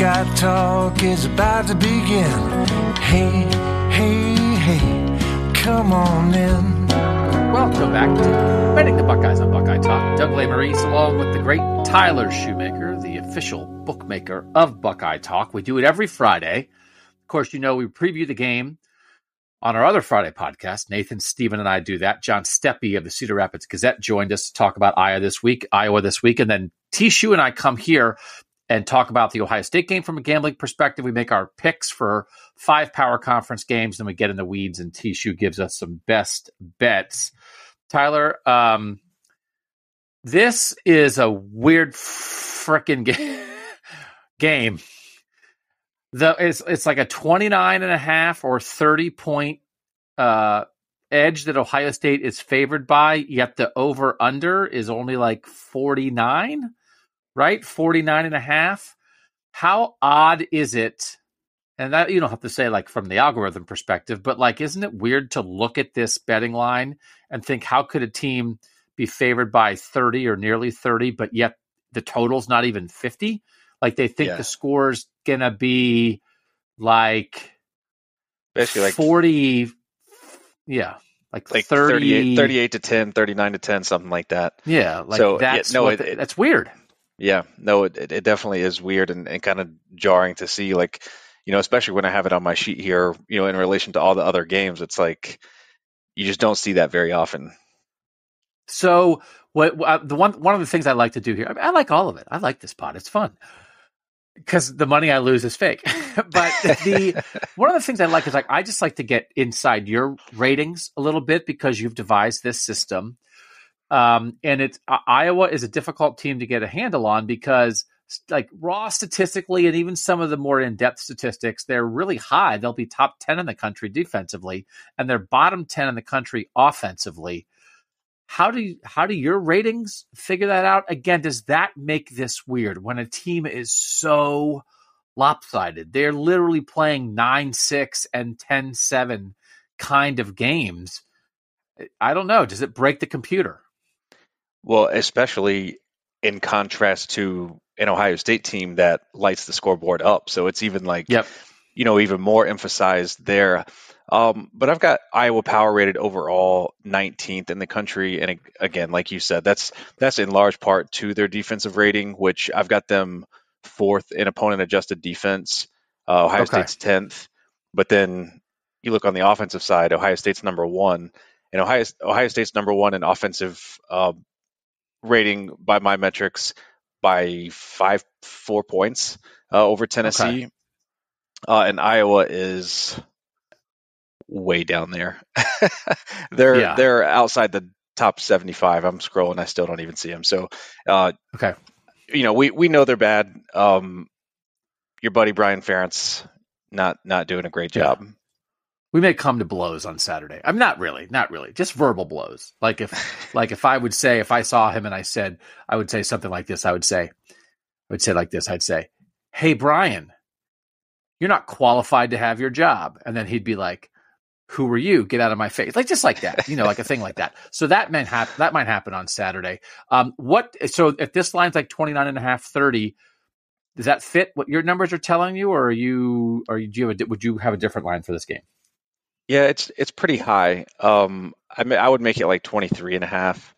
Buckeye Talk is about to begin. Hey, hey, hey, come on in. Welcome back to Betting the Buckeyes on Buckeye Talk. Doug Maurice, along with the great Tyler Shoemaker, the official bookmaker of Buckeye Talk. We do it every Friday. Of course, you know we preview the game on our other Friday podcast. Nathan, Stephen, and I do that. John Steppe of the Cedar Rapids Gazette joined us to talk about Iowa this week, Iowa this week, and then T. Shoe and I come here and talk about the Ohio State game from a gambling perspective. We make our picks for five power conference games, then we get in the weeds, and T. Shoe gives us some best bets. Tyler, um, this is a weird freaking ga- game. The it's it's like a 29 and a half or 30 point uh edge that Ohio State is favored by, yet the over under is only like 49, right? 49 and a half. How odd is it? And that you don't have to say like from the algorithm perspective, but like isn't it weird to look at this betting line and think how could a team be favored by 30 or nearly 30 but yet the total's not even 50? Like they think Yeah. the score's going to be like Basically like 40 yeah, like, like 30 38, 38 to 10, 39 to 10, something like that. Yeah, like So, yeah, no, what it- the- it- that's weird. Yeah, no, it, it it definitely is weird and, and kind of jarring to see. Like, you know, especially when I have it on my sheet here, you know, in relation to all the other games, it's like you just don't see that very often. So what uh, the one one of the things I like to do here, I, mean, I like all of it. I like this pot. It's fun because the money I lose is fake. but the one of the things I like is like I just like to get inside your ratings a little bit because you've devised this system. Um, and it's uh, Iowa is a difficult team to get a handle on because like raw statistically and even some of the more in-depth statistics they're really high. They'll be top 10 in the country defensively and they're bottom 10 in the country offensively. How do you, how do your ratings figure that out? Again does that make this weird when a team is so lopsided? They're literally playing 9-6 and 10-7 kind of games. I don't know. Does it break the computer Well, especially in contrast to an Ohio State team that lights the scoreboard up. So it's even like, Yep. you know, even more emphasized there. Um, but I've got Iowa power rated overall 19th in the country, and again, like you said, that's that's in large part to their defensive rating, which I've got them fourth in opponent adjusted defense. Uh, Ohio Okay. State's 10th, but then you look on the offensive side, Ohio State's number one, and Ohio Ohio State's number one in offensive uh, rating by my metrics by five four points uh, over Tennessee, uh, and Iowa is way down there. they're Yeah. they're outside the top seventy five. I'm scrolling, I still don't even see them. So, uh, okay, you know we we know they're bad. Um, your buddy Brian Ferentz not not doing a great job. We may come to blows on Saturday. I'm not really, not really, just verbal blows. Like if, like if I would say, if I saw him and I said, I would say something like this. I would say, I would say like this. I'd say, "Hey Brian, you're not qualified to have your job," and then he'd be like, who are you? Get out of my face. Like just like that, you know, like a thing like that. So that might happen. That might happen on Saturday. Um, what, so if this line's like 29 and a half, 30, does that fit what your numbers are telling you? Or are you, or do you have a, would you have a different line for this game? Yeah, it's, it's pretty high. Um, I mean, I would make it like 23 and a half.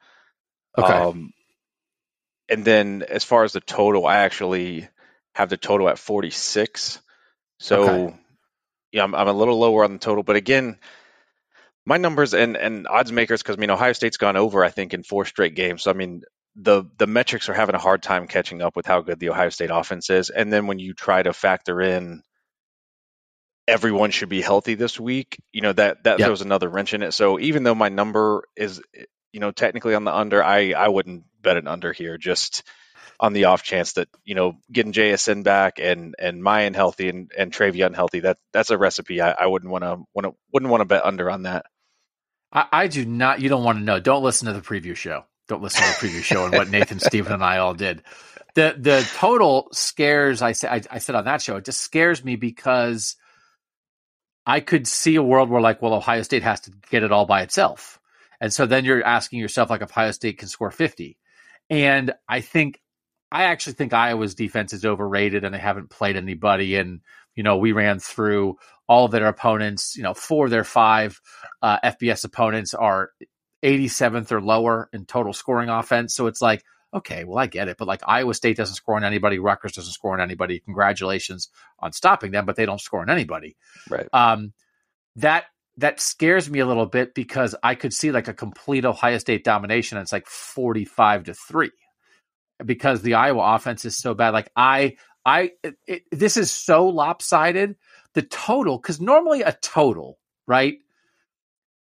Okay. Um, and then as far as the total, I actually have the total at 46. So, Okay. yeah, I'm, I'm a little lower on the total, but again, my numbers and and odds makers because I mean Ohio State's gone over I think in four straight games. So I mean the the metrics are having a hard time catching up with how good the Ohio State offense is. And then when you try to factor in everyone should be healthy this week, you know that that Yep. throws another wrench in it. So even though my number is you know technically on the under, I I wouldn't bet an under here just on the off chance that you know getting JSN back and and Miyan healthy and and TreVeyon healthy that that's a recipe I, I wouldn't want to want to wouldn't want to bet under on that. I, I do not. You don't want to know. Don't listen to the preview show. Don't listen to the preview show and what Nathan, Stephen, and I all did. The the total scares. I said I, I said on that show. It just scares me because I could see a world where like, well, Ohio State has to get it all by itself, and so then you're asking yourself like, if Ohio State can score fifty, and I think I actually think Iowa's defense is overrated and they haven't played anybody. And, you know, we ran through all of their opponents, you know, four of their five uh, FBS opponents are 87th or lower in total scoring offense. So it's like, okay, well, I get it. But like Iowa State doesn't score on anybody, Rutgers doesn't score on anybody. Congratulations on stopping them, but they don't score on anybody. Right. Um, that that scares me a little bit because I could see like a complete Ohio State domination. And it's like 45 to three because the Iowa offense is so bad. Like I, I, it, it, this is so lopsided. The total, because normally a total, right,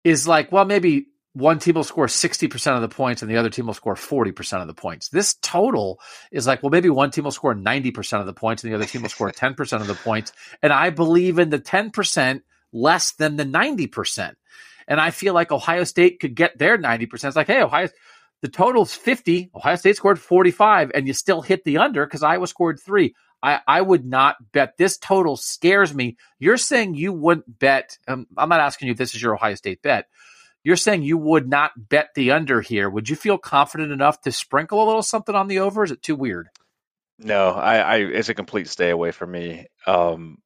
is like, well, maybe one team will score 60% of the points and the other team will score 40% of the points. This total is like, well, maybe one team will score 90% of the points and the other team will score 10% of the points. And I believe in the 10% less than the 90%. And I feel like Ohio State could get their 90%. It's like, hey, Ohio, the total's 50. Ohio State scored 45, and you still hit the under because Iowa scored three. I, I would not bet. This total scares me. You're saying you wouldn't bet. Um, I'm not asking you if this is your Ohio State bet. You're saying you would not bet the under here. Would you feel confident enough to sprinkle a little something on the over? Is it too weird? No, I, I it's a complete stay away from me. Um,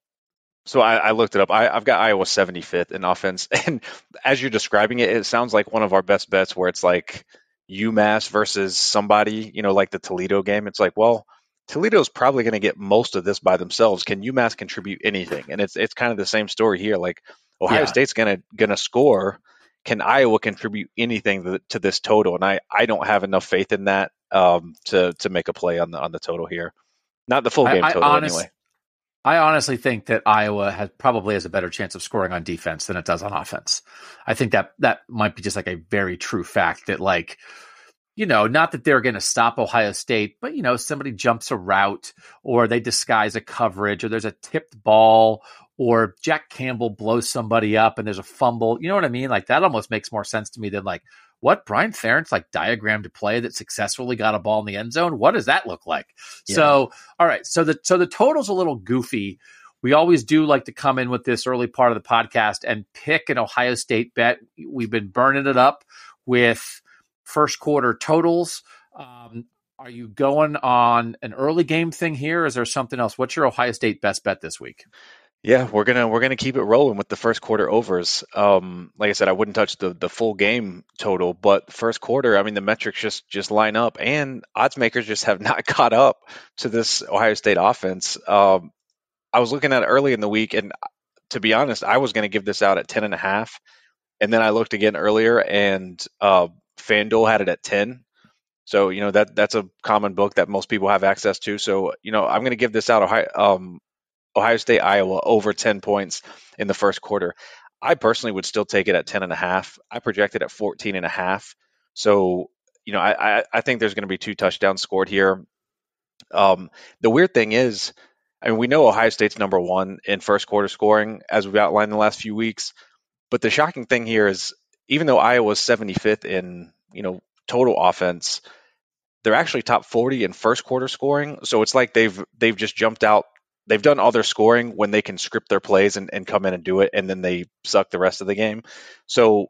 so I, I looked it up. I, I've got Iowa 75th in offense, and as you're describing it, it sounds like one of our best bets, where it's like UMass versus somebody, you know, like the Toledo game. It's like, well, Toledo's probably going to get most of this by themselves. Can UMass contribute anything? And it's it's kind of the same story here. Like Ohio Yeah. State's going to going to score. Can Iowa contribute anything to, to this total? And I, I don't have enough faith in that um, to to make a play on the on the total here. Not the full I- game I total honest- anyway. I honestly think that Iowa has probably has a better chance of scoring on defense than it does on offense. I think that that might be just like a very true fact that like you know, not that they're going to stop Ohio State, but you know, somebody jumps a route or they disguise a coverage or there's a tipped ball or Jack Campbell blows somebody up and there's a fumble. You know what I mean? Like that almost makes more sense to me than like what Brian Ferentz like diagrammed a play that successfully got a ball in the end zone. What does that look like? Yeah. So, all right. So the so the total's a little goofy. We always do like to come in with this early part of the podcast and pick an Ohio State bet. We've been burning it up with first quarter totals. Um, are you going on an early game thing here? Is there something else? What's your Ohio State best bet this week? Yeah, we're gonna we're gonna keep it rolling with the first quarter overs. Um, like I said, I wouldn't touch the the full game total, but first quarter, I mean, the metrics just just line up, and odds makers just have not caught up to this Ohio State offense. Um, I was looking at it early in the week, and to be honest, I was to give this out at ten and a half, and then I looked again earlier, and uh, FanDuel had it at ten. So you know that that's a common book that most people have access to. So you know I'm going to give this out Ohio, um, Ohio State Iowa over 10 points in the first quarter. I personally would still take it at 10 and a half. I projected at 14 and a half. So, you know, I, I, I think there's going to be two touchdowns scored here. Um, the weird thing is, I mean, we know Ohio State's number one in first quarter scoring, as we've outlined in the last few weeks. But the shocking thing here is, even though Iowa's 75th in, you know, total offense, they're actually top 40 in first quarter scoring. So it's like they've they've just jumped out they've done all their scoring when they can script their plays and, and come in and do it, and then they suck the rest of the game. So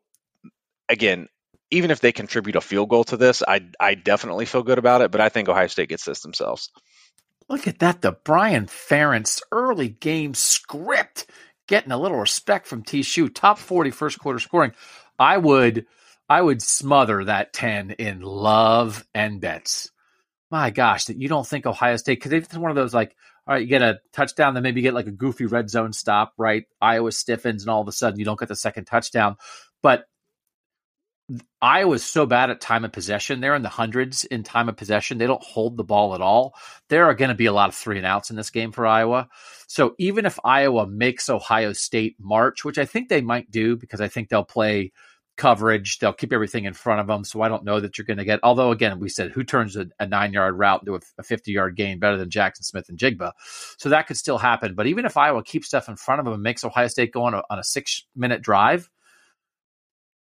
again, even if they contribute a field goal to this, I I definitely feel good about it. But I think Ohio State gets this themselves. Look at that, the Brian Ferentz early game script getting a little respect from T. Shoe. Top 40 first quarter scoring. I would I would smother that 10 in love and bets. My gosh, that you don't think Ohio State because it's one of those like, all right, you get a touchdown, then maybe you get like a goofy red zone stop, right? Iowa stiffens, and all of a sudden you don't get the second touchdown. But Iowa's so bad at time of possession. They're in the hundreds in time of possession. They don't hold the ball at all. There are going to be a lot of three and outs in this game for Iowa. So even if Iowa makes Ohio State march, which I think they might do because I think they'll play coverage, they'll keep everything in front of them. So I don't know that you're going to get, although again, we said who turns a, a nine yard route into a, a 50 yard gain better than Jaxon Smith-Njigba. So that could still happen. But even if Iowa keeps stuff in front of them and makes Ohio State go on a, on a six minute drive,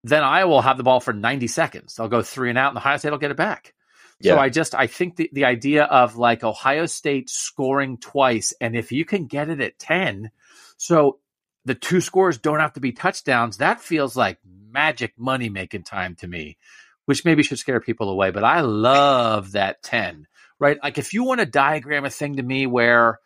then Iowa will have the ball for 90 seconds. They'll go three and out, and Ohio State will get it back. Yeah. So I just I think the, the idea of like Ohio State scoring twice, and if you can get it at 10, so the two scores don't have to be touchdowns, that feels like magic money making time to me, which maybe should scare people away. But I love that 10, right? Like if you want to diagram a thing to me where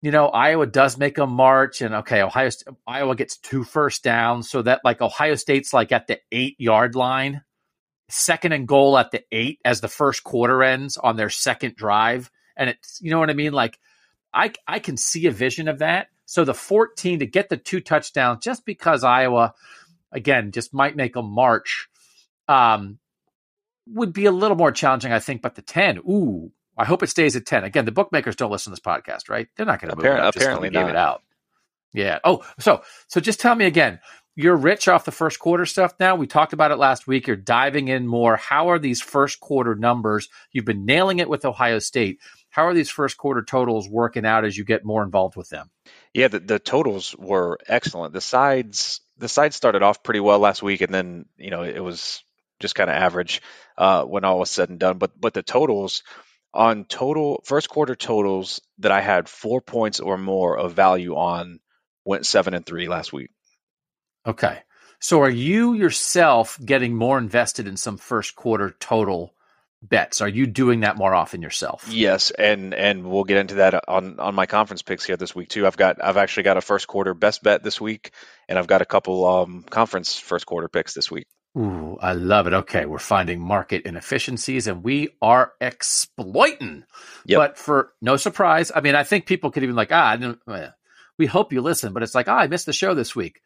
you know, Iowa does make a march, and okay, Ohio Iowa gets two first downs, so that like Ohio State's like at the eight yard line, second and goal at the eight as the first quarter ends on their second drive, and it's you know what I mean. Like, I I can see a vision of that. So the fourteen to get the two touchdowns, just because Iowa, again, just might make a march, um, would be a little more challenging, I think. But the ten, ooh, I hope it stays at 10. Again, the bookmakers don't listen to this podcast, right? They're not going to move it up apparently give it out. Yeah. Oh, so so just tell me again. You're rich off the first quarter stuff now. We talked about it last week. You're diving in more. How are these first quarter numbers? You've been nailing it with Ohio State. How are these first quarter totals working out as you get more involved with them? Yeah, the, the totals were excellent. The sides the sides started off pretty well last week, and then you know it was just kind of average uh, when all was said and done. But but the totals on total first quarter totals that I had four points or more of value on went seven and three last week. Okay. So are you yourself getting more invested in some first quarter total bets? Are you doing that more often yourself? Yes, and and we'll get into that on on my conference picks here this week too. I've got I've actually got a first quarter best bet this week, and I've got a couple um, conference first quarter picks this week. Ooh, I love it. Okay, we're finding market inefficiencies and we are exploiting. Yep. But for no surprise, I mean, I think people could even like, ah, we hope you listen, but it's like, ah, I missed the show this week.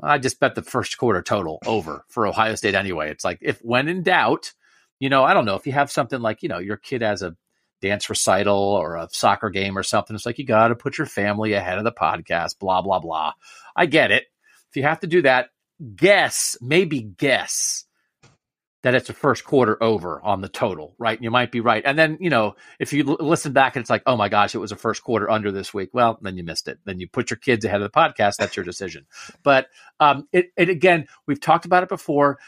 I just bet the first quarter total over for Ohio State anyway. It's like if when in doubt, you know, I don't know if you have something like, you know, your kid has a dance recital or a soccer game or something. It's like you got to put your family ahead of the podcast, blah blah blah. I get it. If you have to do that, guess, maybe guess that it's a first quarter over on the total, right? You might be right. And then, you know, if you l- listen back and it's like, oh my gosh, it was a first quarter under this week, well, then you missed it. Then you put your kids ahead of the podcast. That's your decision. But um, it, it, again, we've talked about it before.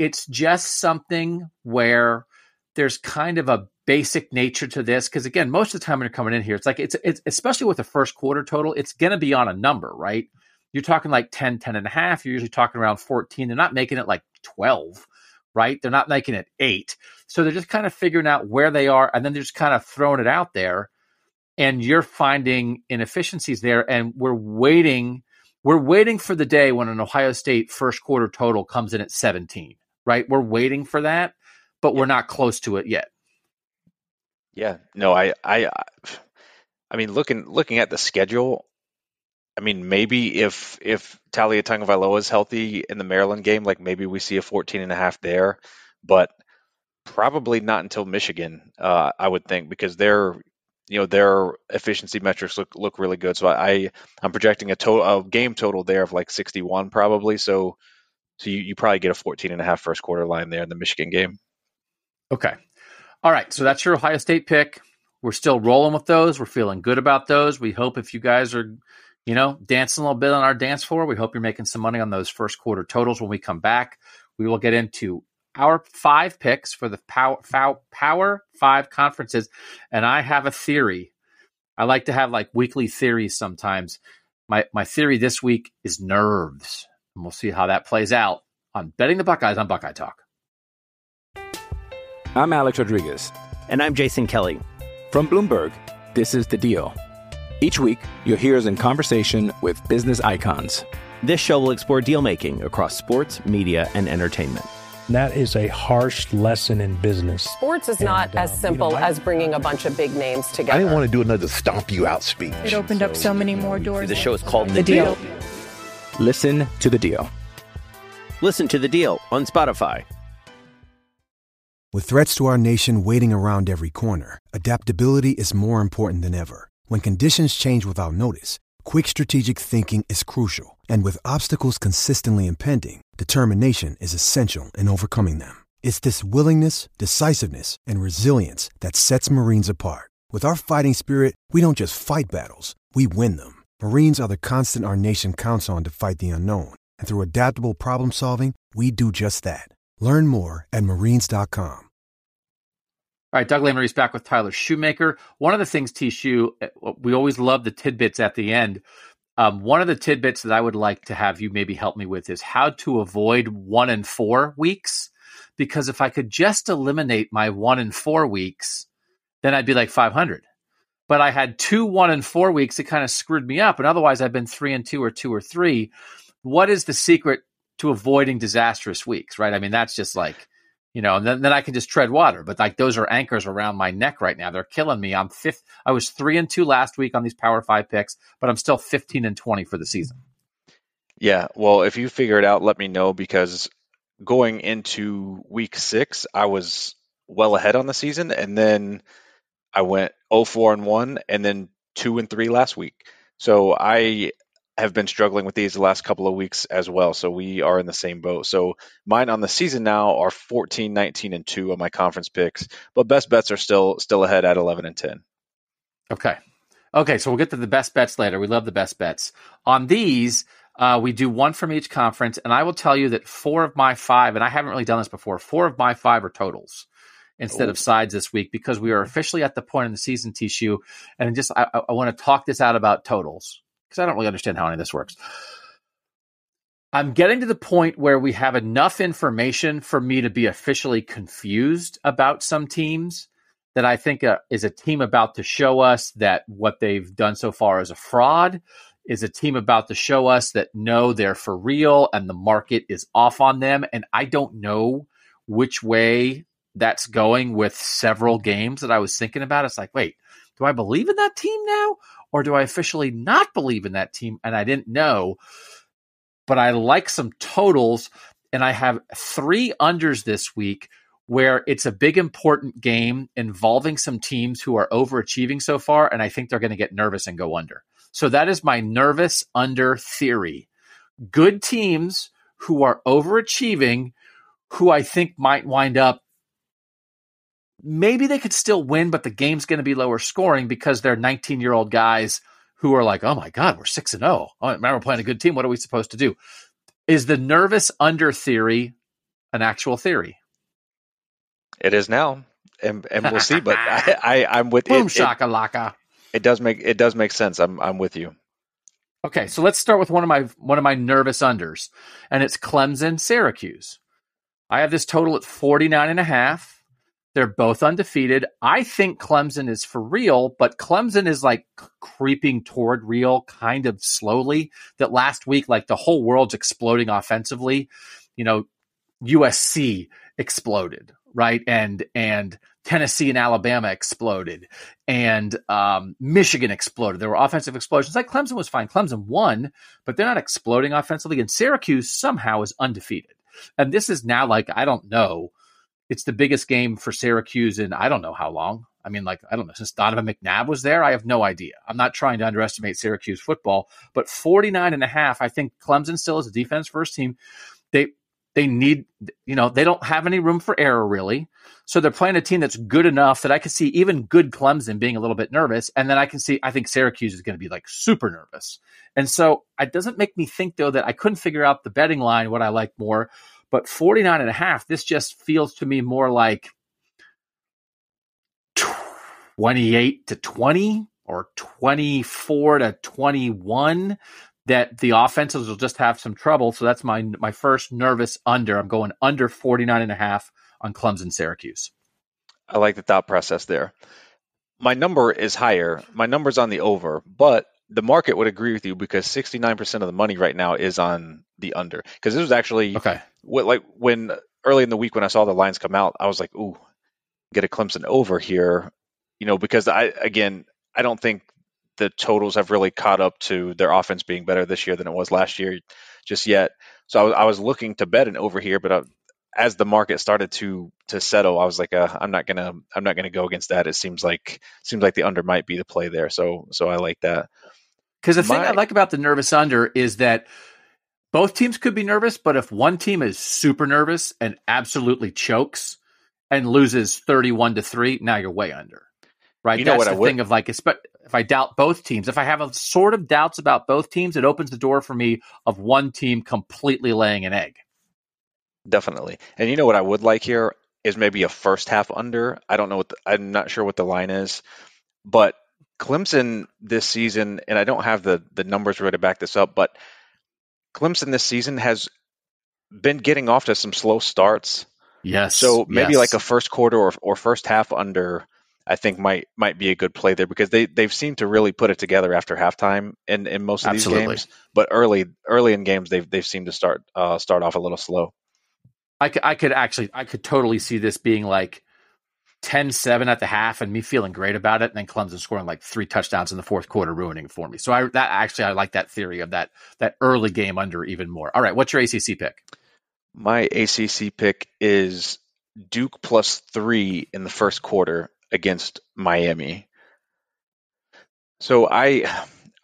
It's just something where there's kind of a basic nature to this. Because again, most of the time when you're coming in here, it's like, it's, it's especially with the first quarter total, it's going to be on a number, right? you're talking like 10, 10 and a half. You're usually talking around 14. They're not making it like 12, right? They're not making it eight. So they're just kind of figuring out where they are and then they're just kind of throwing it out there. And you're finding inefficiencies there. And we're waiting. We're waiting for the day when an Ohio State first quarter total comes in at 17, right? We're waiting for that, but we're not close to it yet. Yeah, no, I, I, I mean, looking looking at the schedule, I mean, maybe if if Taulia Tagovailoa is healthy in the Maryland game, like maybe we see a 14 and a half there, but probably not until Michigan, uh, I would think, because they're, you know their efficiency metrics look look really good. So I I'm projecting a total a game total there of like 61 probably. So so you, you probably get a 14 and a half first quarter line there in the Michigan game. Okay. All right. So that's your Ohio State pick. We're still rolling with those. We're feeling good about those. We hope if you guys are you know, dancing a little bit on our dance floor. We hope you're making some money on those first quarter totals when we come back. We will get into our five picks for the power, power five conferences. And I have a theory. I like to have like weekly theories sometimes. My my theory this week is nerves, and we'll see how that plays out on betting the Buckeyes on Buckeye Talk. I'm Alex Rodriguez. And I'm Jason Kelly. From Bloomberg, this is The Deal. Each week, you'll hear us in conversation with business icons. This show will explore deal making across sports, media, and entertainment. That is a harsh lesson in business. Sports is not And, as um, simple you know, I- as bringing a bunch of big names together. I didn't want to do another stomp you out speech. It opened up so many more doors. The show is called The Deal. Listen to The Deal. Listen to the deal on Spotify. With threats to our nation waiting around every corner, adaptability is more important than ever. When conditions change without notice, quick strategic thinking is crucial. And with obstacles consistently impending, determination is essential in overcoming them. It's this willingness, decisiveness, and resilience that sets Marines apart. With our fighting spirit, we don't just fight battles, we win them. Marines are the constant our nation counts on to fight the unknown. And through adaptable problem solving, we do just that. Learn more at marines.com. All right, Doug Lesmerise's back with Tyler Shoemaker. One of the things, T. Shoe, we always love the tidbits at the end. Um, one of the tidbits that I would like to have you maybe help me with is how to avoid one and four weeks. Because if I could just eliminate my one and four weeks, then I'd be like 500. But I had two one and four weeks that kind of screwed me up. And otherwise, I've been three and two or two or three. What is the secret to avoiding disastrous weeks, right? I mean, that's just like, you know, and then, then I can just tread water. But like those are anchors around my neck right now. They're killing me. I'm fifth. I was three and two last week on these Power Five picks, but I'm still 15 and 20 for the season. Yeah, well, if you figure it out, let me know because going into week six, I was well ahead on the season, and then I went 0-4 and one, and then two and three last week. So I have been struggling with these the last couple of weeks as well. So we are in the same boat. So mine on the season now are 14, 19, and two on my conference picks, but best bets are still still ahead at 11 and 10. Okay. Okay, so we'll get to the best bets later. We love the best bets. On these, uh, we do one from each conference, and I will tell you that four of my five, and I haven't really done this before, four of my five are totals instead Ooh. of sides this week because we are officially at the point in the season, T. Shoe, and just I, I want to talk this out about totals because I don't really understand how any of this works. I'm getting to the point where we have enough information for me to be officially confused about some teams that I think uh, is a team about to show us that what they've done so far is a fraud, is a team about to show us that no, they're for real and the market is off on them. And I don't know which way that's going with several games that I was thinking about. It's like, wait, do I believe in that team now? Or do I officially not believe in that team? And I didn't know. But I like some totals, and I have three unders this week where it's a big important game involving some teams who are overachieving so far, and I think they're going to get nervous and go under. So that is my nervous under theory. Good teams who are overachieving, who I think might wind up maybe they could still win, but the game's going to be lower scoring because they're 19 year old guys who are like, oh my God, we're 6 and 0. Oh, oh man, we're playing a good team. What are we supposed to do? Is the nervous under theory an actual theory? It is now, and and we'll see. But I, I I'm with Boom it, it. It does make it does make sense. I'm I'm with you. Okay, so let's start with one of my one of my nervous unders, and it's Clemson Syracuse. I have this total at 49 and a half. They're both undefeated. I think Clemson is for real, but Clemson is like creeping toward real kind of slowly. That last week, like the whole world's exploding offensively. You know, USC exploded, right? And and Tennessee and Alabama exploded, and um, Michigan exploded. There were offensive explosions. Like Clemson was fine. Clemson won, but they're not exploding offensively. And Syracuse somehow is undefeated. And this is now like I don't know. It's the biggest game for Syracuse in I don't know how long. I mean, like I don't know since Donovan McNabb was there. I have no idea. I'm not trying to underestimate Syracuse football, but 49 and a half. I think Clemson still is a defense first team. They they need you know they don't have any room for error really so they're playing a team that's good enough that i can see even good clemson being a little bit nervous and then i can see i think syracuse is going to be like super nervous and so it doesn't make me think though that i couldn't figure out the betting line what i like more but 49 and a half this just feels to me more like 28 to 20 or 24 to 21 that the offenses will just have some trouble. So that's my my first nervous under. I'm going under 49 and a half on Clemson Syracuse. I like the thought process there. My number is higher. My number's on the over, but the market would agree with you because 69% of the money right now is on the under. Because this was actually okay. What, like when early in the week when I saw the lines come out, I was like, "Ooh, get a Clemson over here," you know, because I again, I don't think the totals have really caught up to their offense being better this year than it was last year just yet. So I was, I was looking to bet an over here, but I, uh, as the market started to to settle, I was like, uh, I'm not gonna I'm not gonna go against that. It seems like seems like the under might be the play there. So so I like that. Because the My, thing I like about the nervous under is that both teams could be nervous, but if one team is super nervous and absolutely chokes and loses 31 to 3, now you're way under. Right? You know That's what the I thing of like if I doubt both teams, if I have a sort of doubts about both teams, it opens the door for me of one team completely laying an egg. Definitely. And you know what I would like here is maybe a first half under. I don't know what the, I'm not sure what the line is, but Clemson this season, and I don't have the the numbers ready to back this up, but Clemson this season has been getting off to some slow starts. Yes. So maybe yes. like a first quarter or, or first half under, I think might might be a good play there because they they've seemed to really put it together after halftime in, in most of Absolutely. these games. But early early in games they've they've seemed to start uh, start off a little slow. I could, I could actually I could totally see this being like 10-7 at the half and me feeling great about it and then Clemson scoring like three touchdowns in the fourth quarter ruining for me. So I that actually I like that theory of that that early game under even more. All right, what's your ACC pick? My ACC pick is Duke plus 3 in the first quarter against Miami. So I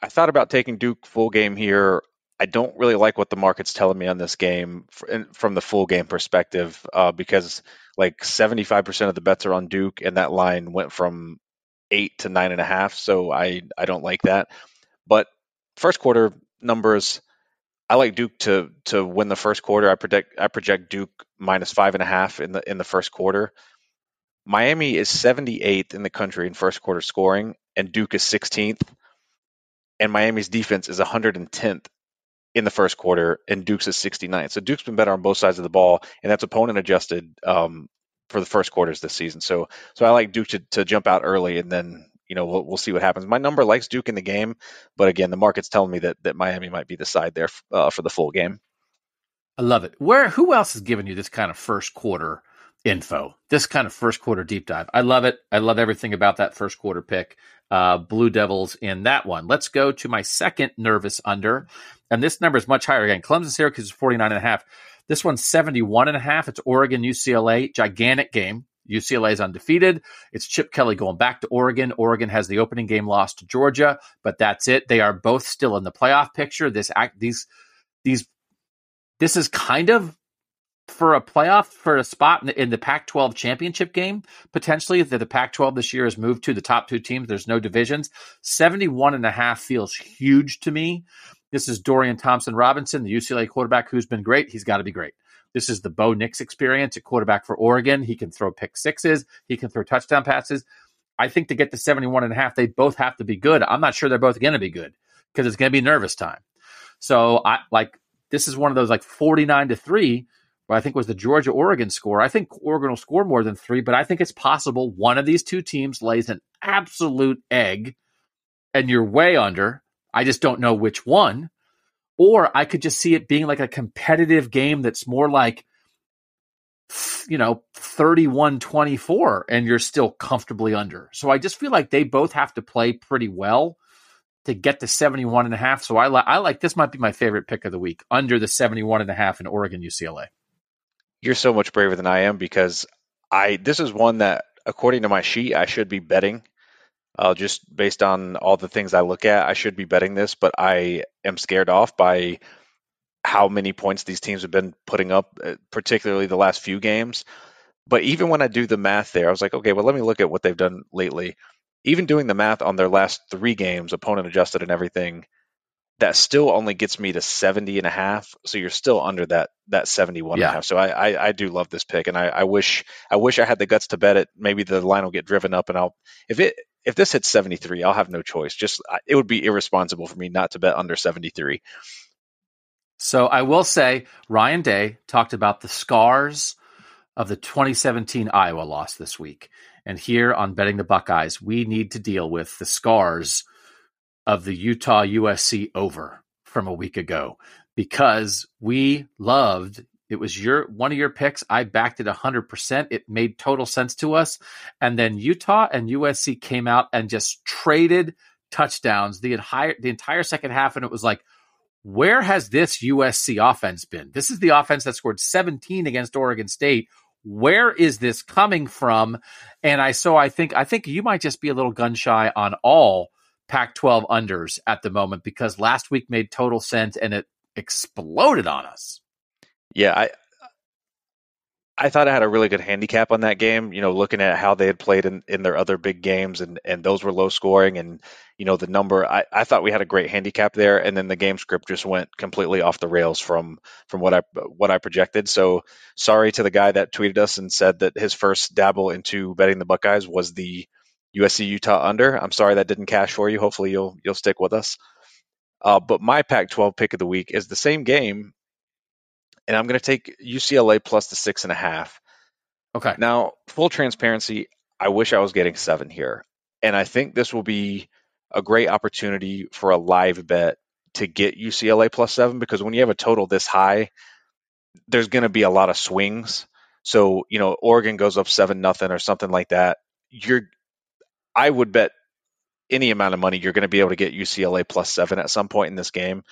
I thought about taking Duke full game here. I don't really like what the market's telling me on this game from the full game perspective uh, because like 75% of the bets are on Duke, and that line went from eight to nine and a half. So I, I don't like that. But first quarter numbers, I like Duke to to win the first quarter. I predict I project Duke minus five and a half in the in the first quarter. Miami is 78th in the country in first quarter scoring, and Duke is 16th. And Miami's defense is 110th in the first quarter, and Duke's is 69. So Duke's been better on both sides of the ball, and that's opponent adjusted um, for the first quarters this season. So so I like Duke to, to jump out early, and then you know we'll, we'll see what happens. My number likes Duke in the game, but again, the market's telling me that that Miami might be the side there uh, for the full game. I love it. Where who else has given you this kind of first quarter info? This kind of first quarter deep dive. I love it. I love everything about that first quarter pick. Uh, Blue Devils in that one. Let's go to my second nervous under. And this number is much higher again. Clemson Syracuse is 49 and a half. This one's 71 and a half. It's Oregon UCLA, gigantic game. UCLA is undefeated. It's Chip Kelly going back to Oregon. Oregon has the opening game loss to Georgia, but that's it. They are both still in the playoff picture. This act these these this is kind of for a playoff for a spot in the, in the Pac-12 championship game potentially that the Pac-12 this year has moved to the top two teams. There's no divisions. 71 and a half feels huge to me. This is Dorian Thompson Robinson, the UCLA quarterback who's been great. He's got to be great. This is the Bo Nix experience at quarterback for Oregon. He can throw pick sixes, he can throw touchdown passes. I think to get to 71 and a half, they both have to be good. I'm not sure they're both going to be good because it's going to be nervous time. So I like this is one of those like 49 to 3 I think was the Georgia Oregon score. I think Oregon will score more than 3, but I think it's possible one of these two teams lays an absolute egg and you're way under I just don't know which one. Or I could just see it being like a competitive game that's more like, you know, 31 24, and you're still comfortably under. So I just feel like they both have to play pretty well to get to 71 and a half. So I, li- I like this might be my favorite pick of the week under the 71 and a half in Oregon UCLA. You're so much braver than I am because I this is one that according to my sheet I should be betting uh, just based on all the things I look at, I should be betting this, but I am scared off by how many points these teams have been putting up, uh, particularly the last few games. But even when I do the math there, I was like, okay, well, let me look at what they've done lately. Even doing the math on their last three games, opponent adjusted and everything, that still only gets me to 70 and a half. So you're still under that that 71 yeah. and a half. So I, I, I do love this pick and I, I wish I wish I had the guts to bet it. Maybe the line will get driven up and I'll if it if this hits 73, I'll have no choice. Just it would be irresponsible for me not to bet under 73. So I will say Ryan Day talked about the scars of the 2017 Iowa loss this week. And here on Betting the Buckeyes, we need to deal with the scars of the Utah USC over from a week ago because we loved it was your one of your picks. I backed it 100%. It made total sense to us. And then Utah and USC came out and just traded touchdowns the entire the entire second half and it was like where has this USC offense been? This is the offense that scored 17 against Oregon State. Where is this coming from? And I so I think I think you might just be a little gun shy on all Pac-12 unders at the moment because last week made total sense and it exploded on us. Yeah, I I thought I had a really good handicap on that game. You know, looking at how they had played in, in their other big games, and and those were low scoring, and you know the number. I, I thought we had a great handicap there, and then the game script just went completely off the rails from from what I what I projected. So sorry to the guy that tweeted us and said that his first dabble into betting the Buckeyes was the USC Utah under. I'm sorry that didn't cash for you. Hopefully you'll you'll stick with us. Uh, but my Pac-12 pick of the week is the same game and I'm going to take UCLA plus the six and a half. Okay. Now, full transparency, I wish I was getting seven here. And I think this will be a great opportunity for a live bet to get UCLA plus seven because when you have a total this high, there's going to be a lot of swings. So, you know, Oregon goes up seven nothing or something like that. You're, I would bet any amount of money you're going to be able to get UCLA plus seven at some point in this game.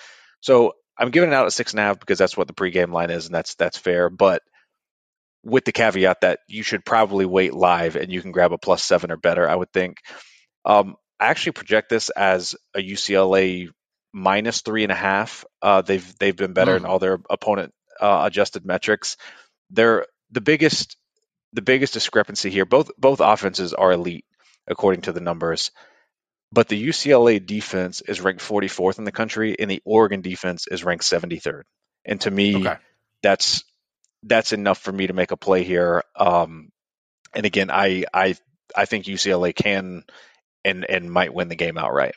So I'm giving it out at six and a half because that's what the pregame line is, and that's that's fair. But with the caveat that you should probably wait live and you can grab a plus seven or better, I would think. Um, I actually project this as a UCLA minus three and a half. Uh, they've they've been better mm. in all their opponent uh, adjusted metrics. They're the biggest the biggest discrepancy here. Both both offenses are elite according to the numbers. But the UCLA defense is ranked 44th in the country, and the Oregon defense is ranked 73rd. And to me, okay. that's that's enough for me to make a play here. Um, and again, I I I think UCLA can and and might win the game outright.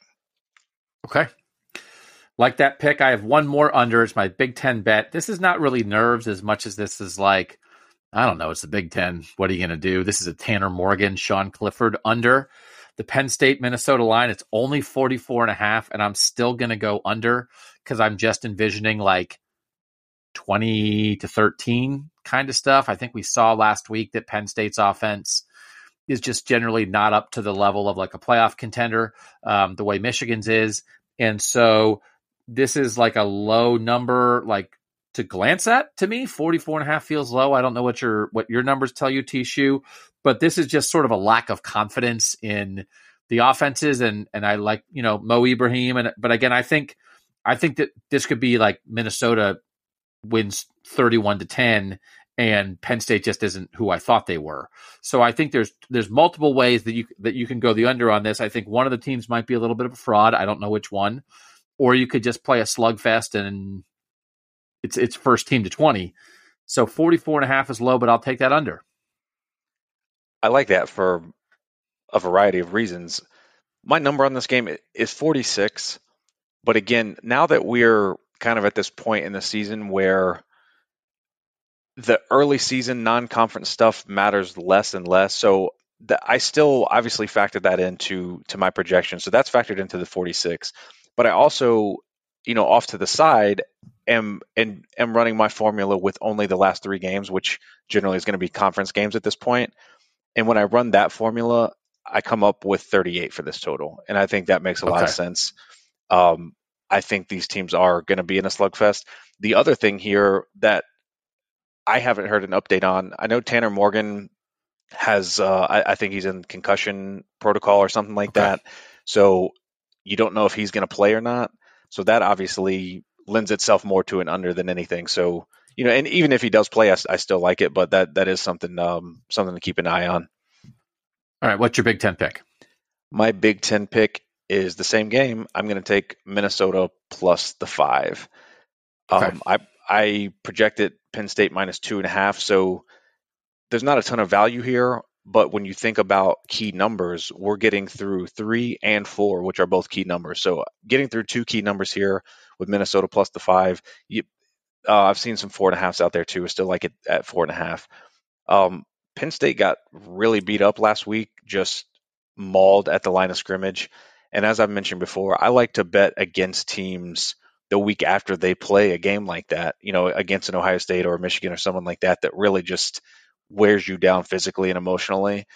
Okay. Like that pick, I have one more under. It's my Big Ten bet. This is not really nerves as much as this is like, I don't know. It's the Big Ten. What are you going to do? This is a Tanner Morgan, Sean Clifford under the Penn State Minnesota line, it's only 44 and a half, and I'm still going to go under because I'm just envisioning like 20 to 13 kind of stuff. I think we saw last week that Penn State's offense is just generally not up to the level of like a playoff contender, um, the way Michigan's is. And so this is like a low number, like to glance at to me. 44 and a half feels low. I don't know what your, what your numbers tell you, T. Shoe, but this is just sort of a lack of confidence in the offenses and and I like you know Mo Ibrahim and but again I think I think that this could be like Minnesota wins 31 to 10 and Penn State just isn't who I thought they were. So I think there's there's multiple ways that you that you can go the under on this. I think one of the teams might be a little bit of a fraud. I don't know which one. Or you could just play a slugfest and it's it's first team to 20. So 44 and a half is low, but I'll take that under. I like that for a variety of reasons. My number on this game is 46. But again, now that we're kind of at this point in the season where the early season non-conference stuff matters less and less. So the, I still obviously factored that into to my projection. So that's factored into the 46. But I also, you know, off to the side am and am running my formula with only the last three games, which generally is going to be conference games at this point. And when I run that formula, I come up with 38 for this total. And I think that makes a okay. lot of sense. Um, I think these teams are going to be in a slugfest. The other thing here that I haven't heard an update on, I know Tanner Morgan has, uh, I, I, think he's in concussion protocol or something like okay. that. So you don't know if he's going to play or not. So that obviously lends itself more to an under than anything. So you know, and even if he does play, I, I still like it, but that that is something um, something to keep an eye on. All right, what's your Big Ten pick? My Big Ten pick is the same game. I'm going to take Minnesota plus the five. Okay. Um, I I projected Penn State minus two and a half, so there's not a ton of value here, But when you think about key numbers, we're getting through three and four, which are both key numbers. So getting through two key numbers here with Minnesota plus the five. You, uh, I've seen some four and a halfs out there too. Still like it at four and a half. Um, Penn State got really beat up last week, just mauled at the line of scrimmage. And as I've mentioned before, I like to bet against teams the week after they play a game like that, you know, against an Ohio State or Michigan or someone like that, that really just wears you down physically and emotionally.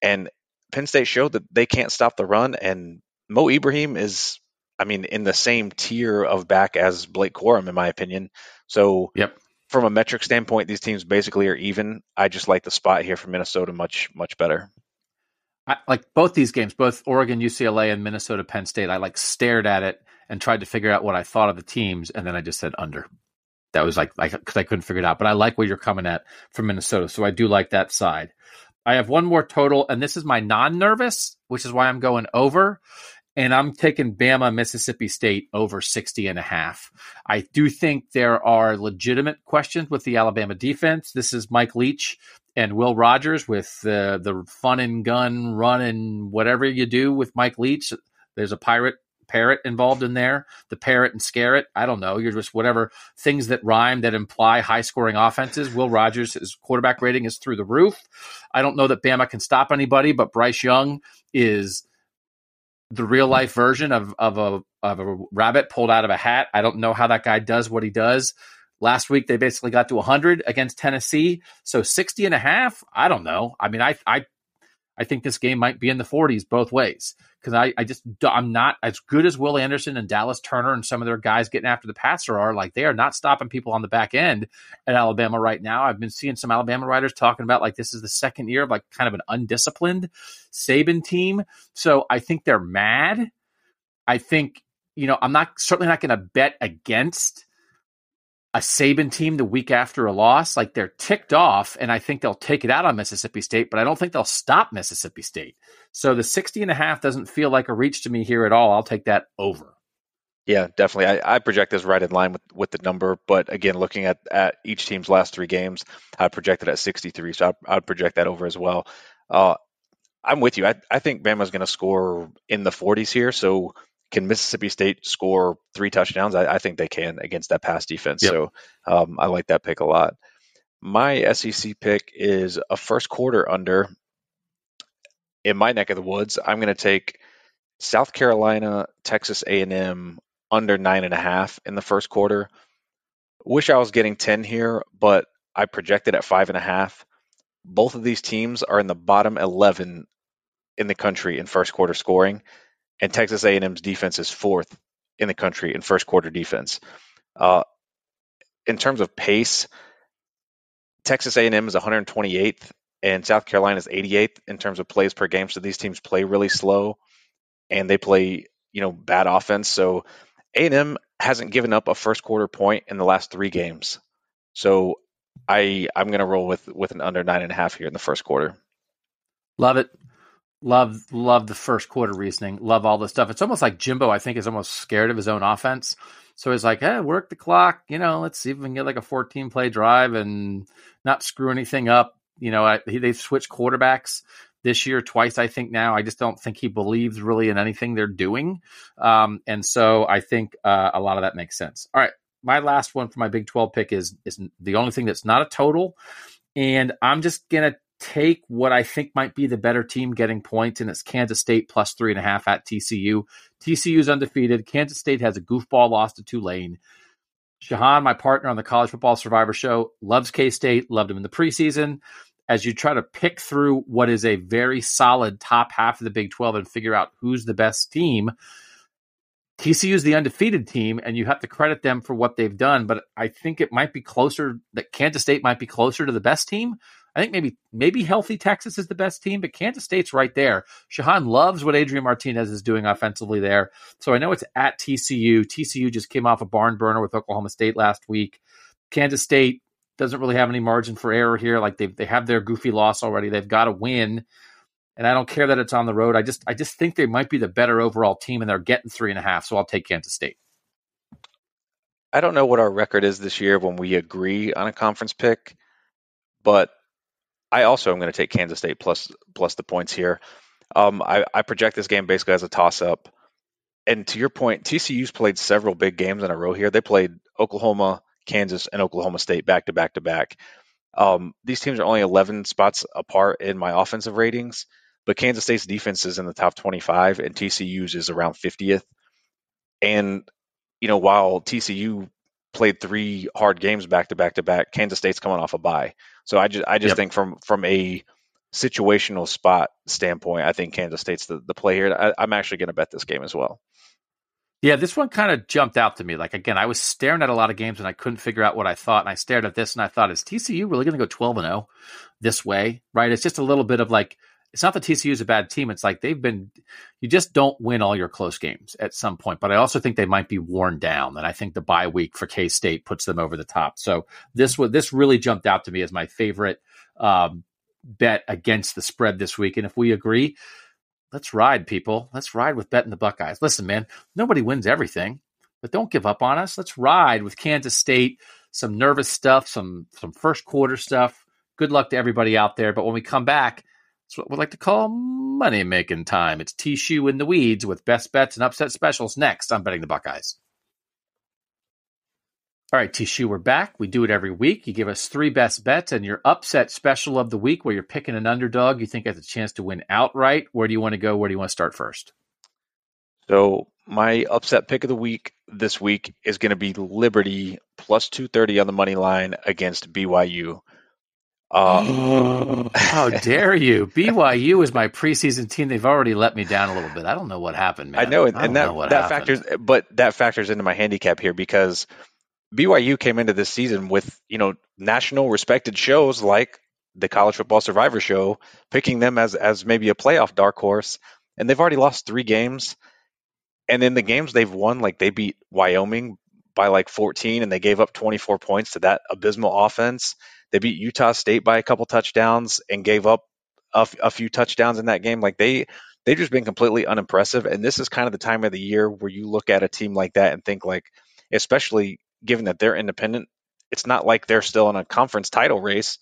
And Penn State showed that they can't stop the run. And Mo Ibrahim is, I mean, in the same tier of back as Blake Corum, in my opinion. So, yep. From a metric standpoint, these teams basically are even. I just like the spot here for Minnesota much, much better. I, like both these games, both Oregon, UCLA, and Minnesota, Penn State. I like stared at it and tried to figure out what I thought of the teams, and then I just said under that was like because I, I couldn't figure it out. But I like where you're coming at from Minnesota, so I do like that side. I have one more total, and this is my non-nervous, which is why I'm going over. And I'm taking Bama, Mississippi State over 60 and a half. I do think there are legitimate questions with the Alabama defense. This is Mike Leach and Will Rogers with the fun and gun run and whatever you do with Mike Leach. There's a pirate parrot involved in there, the parrot and scare it. I don't know. You're just whatever things that rhyme that imply high scoring offenses. Will Rogers, his quarterback rating is through the roof. I don't know that Bama can stop anybody, but Bryce Young is the real life version of of a of a rabbit pulled out of a hat. I don't know how that guy does what he does. Last week they basically got to 100 against Tennessee. So 60 and a half, I don't know. I mean, I I I think this game might be in the 40s both ways because I, I just I'm not as good as Will Anderson and Dallas Turner and some of their guys getting after the passer are. Like they are not stopping people on the back end at Alabama right now. I've been seeing some Alabama writers talking about like this is the second year of like kind of an undisciplined Saban team. So I think they're mad. I think you know I'm not certainly not going to bet against a Saban team the week after a loss, like they're ticked off, and I think they'll take it out on Mississippi State, but I don't think they'll stop Mississippi State. So the 60 and a half doesn't feel like a reach to me here at all. I'll take that over. Yeah, definitely. I, I project this right in line with, with the number, but again, looking at, at each team's last three games, I projected at 63, so I, would project that over as well. Uh, I'm with you. I, I think Bama's going to score in the 40s here, so can Mississippi State score three touchdowns? I, I think they can against that pass defense. Yep. So um, I like that pick a lot. My SEC pick is a first quarter under. In my neck of the woods, I'm going to take South Carolina, Texas A&M under nine and a half in the first quarter. Wish I was getting ten here, but I projected at five and a half. Both of these teams are in the bottom eleven in the country in first quarter scoring and Texas A&M's defense is fourth in the country in first quarter defense. Uh, in terms of pace, Texas A&M is 128th and South Carolina is 88th in terms of plays per game. So these teams play really slow and they play, you know, bad offense. So A&M hasn't given up a first quarter point in the last three games. So I I'm going to roll with with an under nine and a half here in the first quarter. Love it. Love love the first quarter reasoning. Love all this stuff. It's almost like Jimbo. I think is almost scared of his own offense. So he's like, "Hey, work the clock. You know, let's see if we can get like a 14 play drive and not screw anything up." You know, I, he, they've switched quarterbacks this year twice. I think now. I just don't think he believes really in anything they're doing. Um, and so I think uh, a lot of that makes sense. All right, my last one for my Big 12 pick is is the only thing that's not a total, and I'm just gonna take what I think might be the better team getting points, and it's Kansas State plus three and a half at TCU. TCU is undefeated. Kansas State has a goofball loss to Tulane. Shahan, my partner on the College Football Survivor Show, loves K State, loved him in the preseason. As you try to pick through what is a very solid top half of the Big 12 and figure out who's the best team, TCU is the undefeated team, and you have to credit them for what they've done. But I think it might be closer that Kansas State might be closer to the best team. I think maybe maybe healthy Texas is the best team, but Kansas State's right there. Shahan loves what Adrian Martinez is doing offensively there. So I know it's at TCU. TCU just came off a barn burner with Oklahoma State last week. Kansas State doesn't really have any margin for error here. Like they they have their goofy loss already. They've got to win. And I don't care that it's on the road. I just I just think they might be the better overall team and they're getting three and a half. So I'll take Kansas State. I don't know what our record is this year when we agree on a conference pick, but I also am going to take Kansas State plus plus the points here. Um, I, I project this game basically as a toss up. And to your point, TCU's played several big games in a row here. They played Oklahoma, Kansas, and Oklahoma State back to back to back. Um, these teams are only 11 spots apart in my offensive ratings, but Kansas State's defense is in the top 25 and TCU's is around 50th. And, you know, while TCU played three hard games back to back to back, Kansas State's coming off a bye. So I just I just yep. think from from a situational spot standpoint, I think Kansas State's the, the play here. I, I'm actually going to bet this game as well. Yeah, this one kind of jumped out to me. Like again, I was staring at a lot of games and I couldn't figure out what I thought. And I stared at this and I thought, is TCU really going to go twelve and zero oh this way? Right? It's just a little bit of like, it's not that TCU is a bad team. It's like they've been, you just don't win all your close games at some point. But I also think they might be worn down, and I think the bye week for K State puts them over the top. So this was this really jumped out to me as my favorite um, bet against the spread this week. And if we agree, let's ride, people. Let's ride with betting the Buckeyes. Listen, man, nobody wins everything, but don't give up on us. Let's ride with Kansas State. Some nervous stuff, some some first quarter stuff. Good luck to everybody out there. But when we come back, it's what we like to call money making time. It's T Shoe in the weeds with best bets and upset specials next. I'm betting the Buckeyes. All right, T. Shoe, we're back. We do it every week. You give us three best bets and your upset special of the week where you're picking an underdog you think has a chance to win outright. Where do you want to go? Where do you want to start first? So, my upset pick of the week this week is going to be Liberty plus 230 on the money line against BYU. Uh, How dare you? BYU is my preseason team. They've already let me down a little bit. I don't know what happened, man. I know, and, I and that, that factors, but that factors into my handicap here because – BYU came into this season with, you know, national respected shows like the College Football Survivor Show, picking them as as maybe a playoff dark horse, and they've already lost three games. And in the games they've won, like they beat Wyoming by like 14, and they gave up 24 points to that abysmal offense. They beat Utah State by a couple touchdowns and gave up a, a few touchdowns in that game. Like they they've just been completely unimpressive. And this is kind of the time of the year where you look at a team like that and think like, especially given that they're independent, it's not like they're still in a conference title race.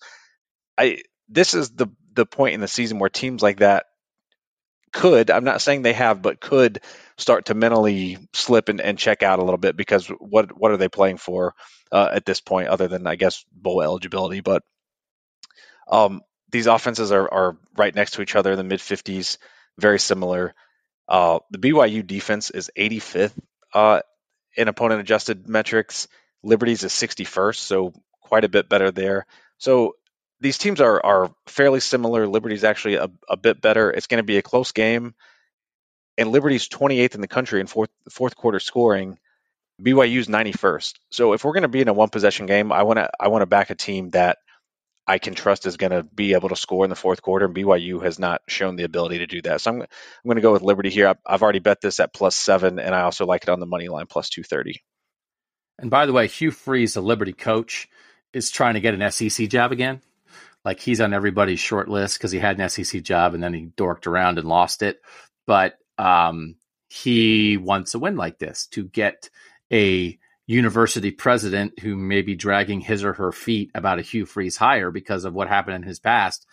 I this is the the point in the season where teams like that could I'm not saying they have, but could start to mentally slip and, and check out a little bit because what what are they playing for uh, at this point other than I guess bowl eligibility? But um, these offenses are, are right next to each other in the mid 50s, very similar. Uh, the BYU defense is 85th uh, in opponent adjusted metrics. Liberty's is 61st, so quite a bit better there. So these teams are are fairly similar. Liberty's actually a, a bit better. It's going to be a close game, and Liberty's 28th in the country in fourth fourth quarter scoring. BYU's 91st. So if we're going to be in a one possession game, I want to I want to back a team that I can trust is going to be able to score in the fourth quarter. And BYU has not shown the ability to do that. So I'm, I'm going to go with Liberty here. I've already bet this at plus seven, and I also like it on the money line plus 230. And by the way, Hugh Freeze, the Liberty coach, is trying to get an SEC job again. Like he's on everybody's short list because he had an SEC job and then he dorked around and lost it. But um, he wants a win like this to get a university president who may be dragging his or her feet about a Hugh Freeze hire because of what happened in his past.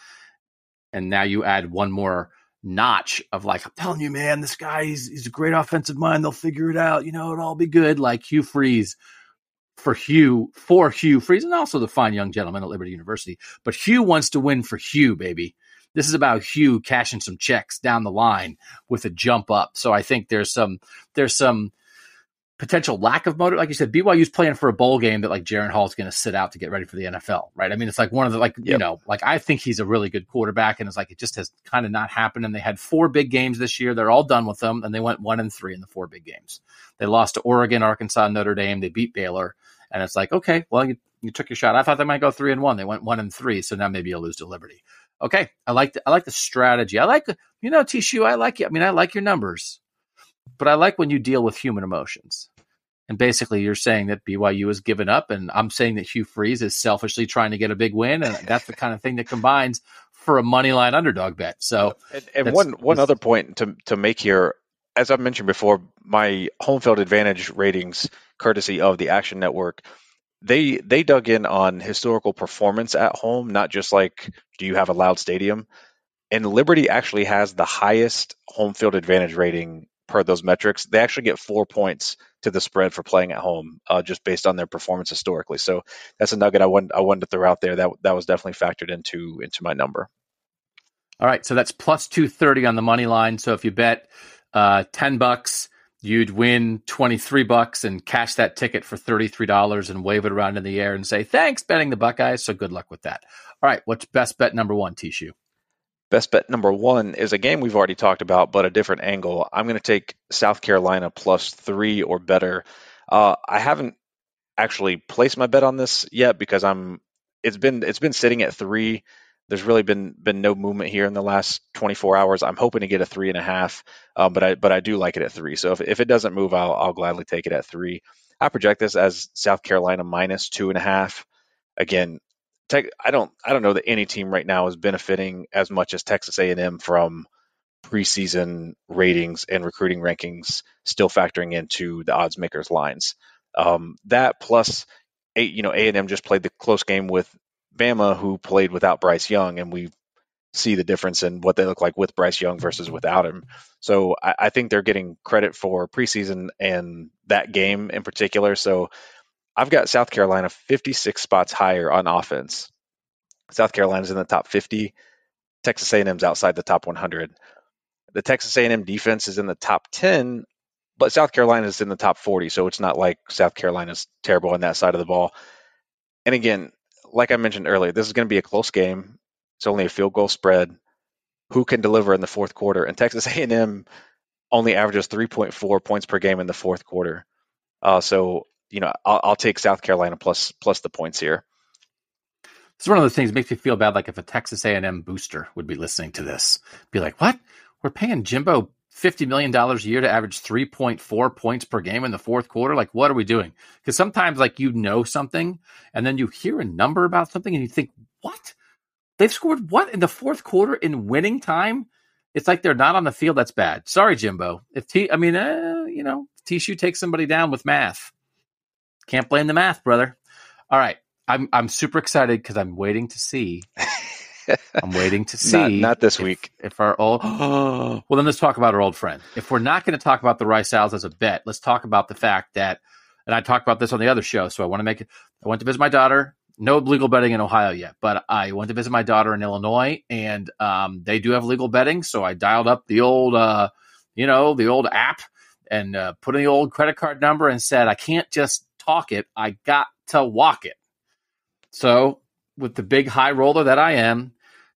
And now you add one more notch of like, I'm telling you, man, this guy, he's, he's a great offensive mind. They'll figure it out. You know, it'll all be good. Like Hugh Freeze for Hugh, for Hugh Freeze, and also the fine young gentleman at Liberty University. But Hugh wants to win for Hugh, baby. This is about Hugh cashing some checks down the line with a jump up. So I think there's some, there's some, potential lack of motive. Like you said, BYU's playing for a bowl game that like Jaren Hall is going to sit out to get ready for the NFL, right? I mean, it's like one of the like yep. you know, like I think he's a really good quarterback, and it's like it just has kind of not happened. And they had four big games this year; they're all done with them, and they went one and three in the four big games. They lost to Oregon, Arkansas, Notre Dame. They beat Baylor, and it's like okay, well you, you took your shot. I thought they might go three and one. They went one and three, so now maybe you'll lose to Liberty. Okay, I like the, I like the strategy. I like you know T. Shoe. I like you. I mean, I like your numbers but I like when you deal with human emotions. And basically, you're saying that BYU has given up, and I'm saying that Hugh Freeze is selfishly trying to get a big win, and that's the kind of thing that combines for a money line underdog bet. So, and, and one one other point to to make here, as I've mentioned before, my home field advantage ratings, courtesy of the Action Network, they they dug in on historical performance at home, not just like do you have a loud stadium. And Liberty actually has the highest home field advantage rating per those metrics. They actually get four points to the spread for playing at home, uh, just based on their performance historically. So that's a nugget I wanted I wanted to throw out there. That that was definitely factored into into my number. All right, so that's plus two thirty on the money line. So if you bet uh, ten bucks, you'd win twenty three bucks and cash that ticket for thirty three dollars and wave it around in the air and say thanks betting the Buckeyes. So good luck with that. All right, what's best bet number one, T. Shoe? Best bet number one is a game we've already talked about, but a different angle. I'm going to take South Carolina plus three or better. Uh, I haven't actually placed my bet on this yet because I'm. It's been it's been sitting at three. There's really been been no movement here in the last 24 hours. I'm hoping to get a three and a half, um, but I but I do like it at three. So if if it doesn't move, I'll I'll gladly take it at three. I project this as South Carolina minus two and a half. Again, I don't I don't know that any team right now is benefiting as much as Texas A&M from preseason ratings and recruiting rankings still factoring into the odds makers lines. Um, that plus, you know, A&M just played the close game with Bama, who played without Bryce Young, and we see the difference in what they look like with Bryce Young versus without him. So I, I think they're getting credit for preseason and that game in particular. So I've got South Carolina 56 spots higher on offense. South Carolina's in the top 50. Texas A&M's outside the top 100. The Texas A&M defense is in the top 10, but South Carolina's in the top 40, so it's not like South Carolina's terrible on that side of the ball. And again, like I mentioned earlier, this is going to be a close game. It's only a field goal spread. Who can deliver in the fourth quarter? And Texas A&M only averages 3.4 points per game in the fourth quarter. Uh, so you know, I'll, I'll, take South Carolina plus plus the points here. It's one of those things makes me feel bad. Like if a Texas A&M booster would be listening to this, be like, "What? We're paying Jimbo fifty million dollars a year to average three point four points per game in the fourth quarter. Like, what are we doing?" Because sometimes, like, you know something, and then you hear a number about something, and you think, "What? They've scored what in the fourth quarter in winning time?" It's like they're not on the field. That's bad. Sorry, Jimbo. If T, I mean, uh, you know, T. Shoe takes somebody down with math can't blame the math, brother. All right. I'm I'm super excited because I'm waiting to see. I'm waiting to see. not, not, this if, week. If our old well, then let's talk about our old friend. If we're not going to talk about the Rice Owls as a bet, let's talk about the fact that, and I talked about this on the other show. So I want to make it. I went to visit my daughter. No legal betting in Ohio yet, but I went to visit my daughter in Illinois, and um, they do have legal betting. So I dialed up the old, uh, you know, the old app and uh, put in the old credit card number and said, I can't just talk it, I got to walk it. So, with the big high roller that I am,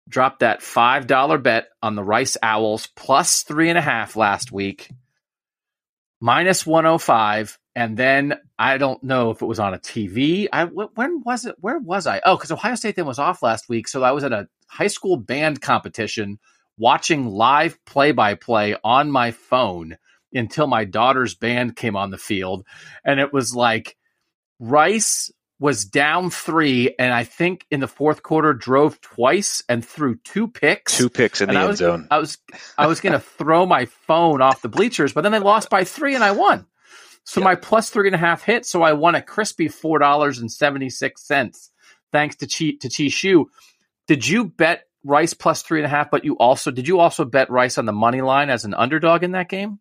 dropped that $5 bet on the Rice Owls plus three and a half last week, minus 105. And then I don't know if it was on a TV. I when was it? Where was I? Oh, because Ohio State then was off last week, so I was at a high school band competition watching live play by play on my phone until my daughter's band came on the field, and it was like Rice was down three, and I think in the fourth quarter drove twice and threw two picks. Two picks in the end was, zone. I was I was going to throw my phone off the bleachers, but then they lost by three, and I won. So my plus three and a half hit. So I won a crispy four dollars and seventy six cents, thanks to Chi to Chi Shu. Did you bet Rice plus three and a half? But you also did you also bet Rice on the money line as an underdog in that game?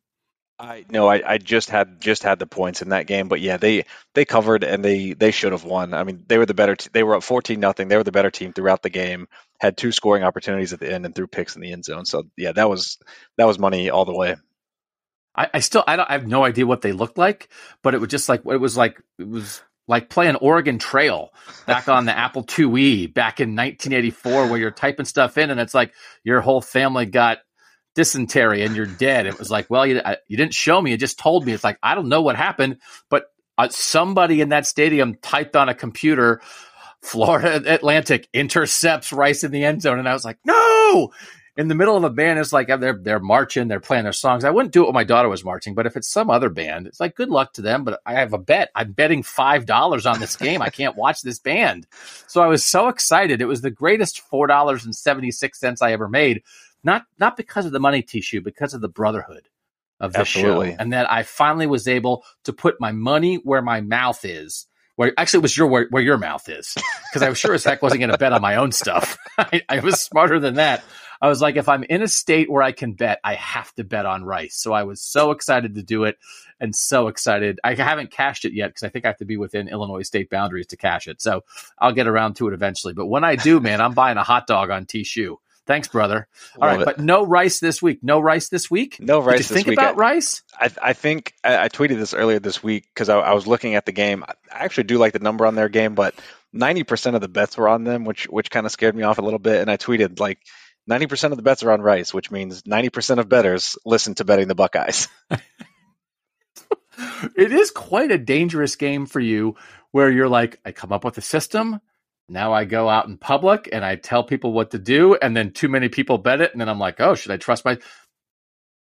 I no, I, I just had just had the points in that game, but yeah, they they covered and they they should have won. I mean, they were the better. T- they were up fourteen nothing. They were the better team throughout the game. Had two scoring opportunities at the end and threw picks in the end zone. So yeah, that was that was money all the way. I, I still I don't I have no idea what they looked like, but it was just like it was like it was like playing Oregon Trail back on the Apple IIe back in 1984, where you're typing stuff in and it's like your whole family got dysentery and you're dead. It was like, well, you, you didn't show me. You just told me. It's like, I don't know what happened, but uh, somebody in that stadium typed on a computer, Florida Atlantic intercepts Rice in the end zone. And I was like, no. In the middle of a band, it's like they're they're marching, they're playing their songs. I wouldn't do it when my daughter was marching, but if it's some other band, it's like good luck to them. But I have a bet. I'm betting five dollars on this game. I can't watch this band. So I was so excited. It was the greatest four dollars and seventy six cents I ever made not not because of the money T. Shoe, because of the brotherhood of the show, and that I finally was able to put my money where my mouth is where actually it was your where, where your mouth is because I was sure as heck wasn't going to bet on my own stuff. I, I was smarter than that. I was like, if I'm in a state where I can bet, I have to bet on Rice. So I was so excited to do it and so excited. I haven't cashed it yet because I think I have to be within Illinois state boundaries to cash it. So I'll get around to it eventually. But when I do, man, I'm buying a hot dog on T shoe. Thanks, brother. All Love right, it. but no rice this week. No rice this week. No rice Did you think week. about I- rice? I, I think I, I tweeted this earlier this week because I, I was looking at the game. I actually do like the number on their game, but 90% of the bets were on them, which which kind of scared me off a little bit. And I tweeted like 90% of the bets are on Rice, which means 90% of bettors listen to betting the Buckeyes. it is quite a dangerous game for you where you're like, I come up with a system. Now I go out in public and I tell people what to do, and then too many people bet it, and then I'm like, oh, should I trust my?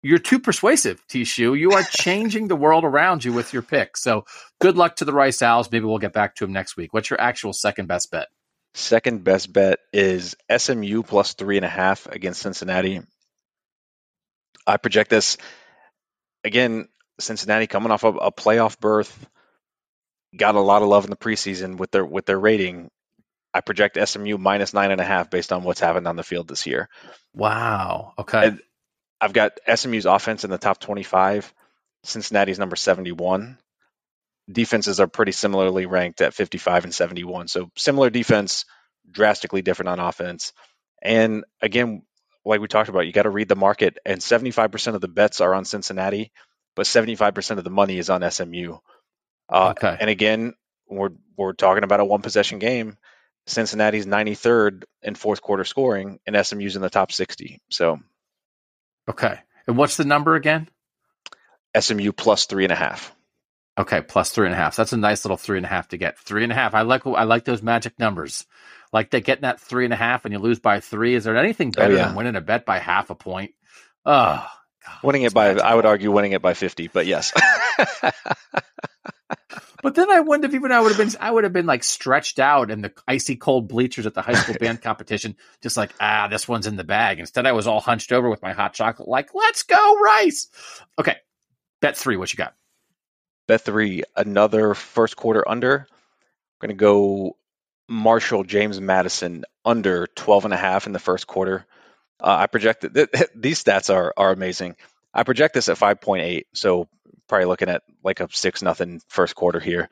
You're too persuasive, T. Shoe. You are changing the world around you with your pick. So good luck to the Rice Owls. Maybe we'll get back to him next week. What's your actual second best bet? Second best bet is SMU plus three and a half against Cincinnati. I project this again. Cincinnati coming off a, a playoff berth, got a lot of love in the preseason with their with their rating. I project SMU minus nine and a half based on what's happened on the field this year. Wow. Okay. And I've got SMU's offense in the top 25. Cincinnati's number 71. Defenses are pretty similarly ranked at 55 and 71. So similar defense, drastically different on offense. And again, like we talked about, you got to read the market. And 75% of the bets are on Cincinnati, but 75% of the money is on SMU. Uh, Okay. And again, we're we're talking about a one possession game. Cincinnati's 93rd in fourth quarter scoring, and SMU's in the top 60. So Okay. And what's the number again? SMU plus three and a half. Okay, plus three and a half. That's a nice little three and a half to get. Three and a half. I like I like those magic numbers. Like that getting that three and a half and you lose by three. Is there anything oh, better yeah. than winning a bet by half a point? Oh, Winning it by, I would argue, winning it by 50, but yes. but then I wonder if even. I would have been. I would have been like stretched out in the icy cold bleachers at the high school band competition, just like ah, this one's in the bag. Instead, I was all hunched over with my hot chocolate, like let's go rice. Okay, bet three. What you got? Bet three, another first quarter under. I'm going to go Marshall James Madison under 12 and a half in the first quarter. Uh, I projected th- these stats are are amazing. I project this at 5.8, so probably looking at like a six nothing first quarter here.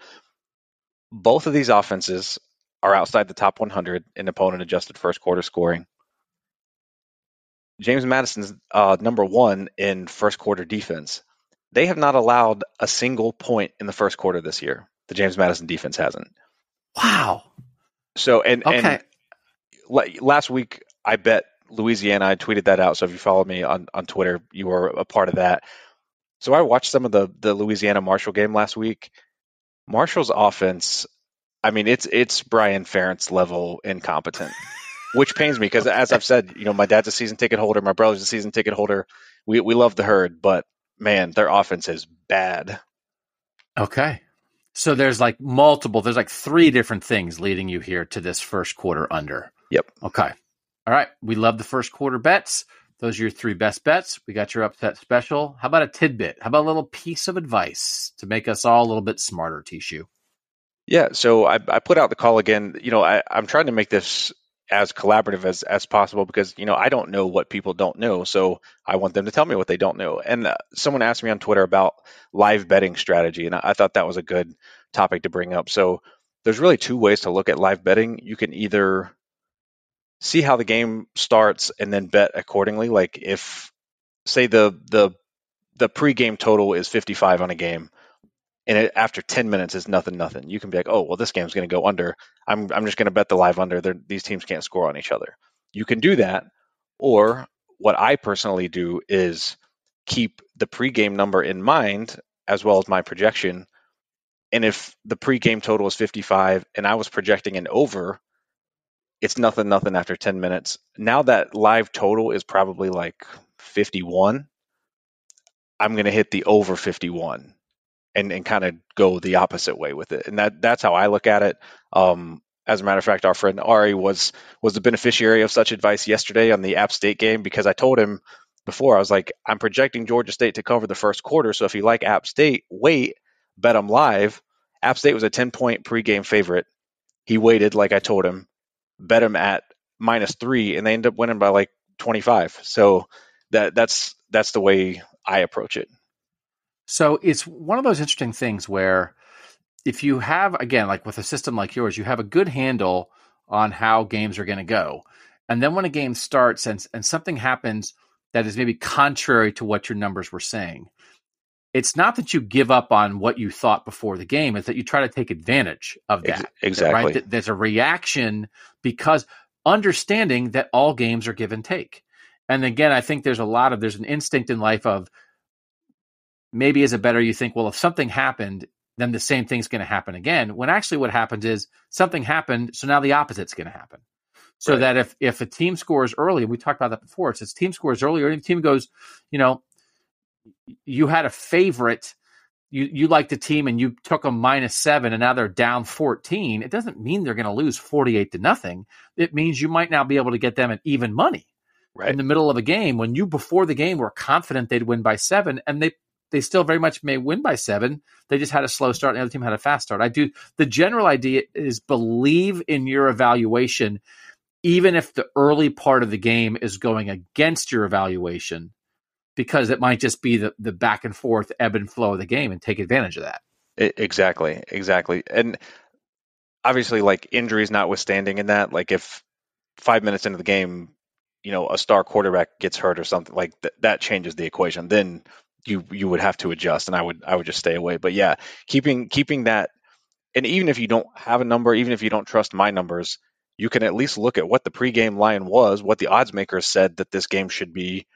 Both of these offenses are outside the top 100 in opponent adjusted first quarter scoring. James Madison's uh, number one in first quarter defense. They have not allowed a single point in the first quarter this year. The James Madison defense hasn't. Wow. So and Okay. and last week I bet Louisiana. I tweeted that out. So if you follow me on on Twitter, you were a part of that. So I watched some of the the Louisiana Marshall game last week. Marshall's offense, I mean, it's it's Brian Ferentz level incompetent, which pains me because as I've said, you know, my dad's a season ticket holder, my brother's a season ticket holder. We we love the herd, but man, their offense is bad. Okay. So there's like multiple, there's like three different things leading you here to this first quarter under. Yep. Okay. All right. We love the first quarter bets. Those are your three best bets. We got your upset special. How about a tidbit? How about a little piece of advice to make us all a little bit smarter, T. Shoe? Yeah, so I, I put out the call again. You know, I, I'm trying to make this as collaborative as, as possible because, you know, I don't know what people don't know. So I want them to tell me what they don't know. And uh, someone asked me on Twitter about live betting strategy, and I, I thought that was a good topic to bring up. So there's really two ways to look at live betting. You can either see how the game starts and then bet accordingly. Like if, say, the the the pregame total is 55 on a game, and it, after 10 minutes is nothing, nothing. You can be like, oh, well, this game's going to go under. I'm, I'm just going to bet the live under. They're, these teams can't score on each other. You can do that. Or what I personally do is keep the pregame number in mind as well as my projection. And if the pregame total is 55 and I was projecting an over, it's nothing, nothing after 10 minutes. Now that live total is probably like 51, I'm going to hit the over 51 and, and kind of go the opposite way with it. And that that's how I look at it. Um, as a matter of fact, our friend Ari was was the beneficiary of such advice yesterday on the App State game because I told him before I was like, I'm projecting Georgia State to cover the first quarter. So if you like App State, wait, bet them live. App State was a 10 point pregame favorite. He waited, like I told him, bet them at minus three, and they end up winning by like 25. So that that's that's the way I approach it. So it's one of those interesting things where if you have again like with a system like yours, you have a good handle on how games are going to go. And then when a game starts and and something happens that is maybe contrary to what your numbers were saying, it's not that you give up on what you thought before the game, it's that you try to take advantage of that. Exactly. Right? There's a reaction because understanding that all games are give and take. And again, I think there's a lot of there's an instinct in life of maybe as a better you think, well, if something happened, then the same thing's going to happen again. When actually what happens is something happened, so now the opposite's going to happen. So right. that if if a team scores early, we talked about that before, it's team scores early, or any team goes, you know, you had a favorite, you you like the team and you took them minus seven and now they're down 14. It doesn't mean they're going to lose 48 to nothing. It means you might now be able to get them at even money. Right. In the middle of a game, when you before the game were confident they'd win by seven, and they they still very much may win by seven. They just had a slow start, and the other team had a fast start. I do. The general idea is believe in your evaluation, even if the early part of the game is going against your evaluation, because it might just be the, the back and forth ebb and flow of the game, and take advantage of that. It, exactly, exactly, and obviously, like injuries notwithstanding, in that, like if five minutes into the game, you know, a star quarterback gets hurt or something like th- that changes the equation. Then you you would have to adjust, and I would I would just stay away. But yeah, keeping keeping that, and even if you don't have a number, even if you don't trust my numbers, you can at least look at what the pregame line was, what the odds makers said that this game should be,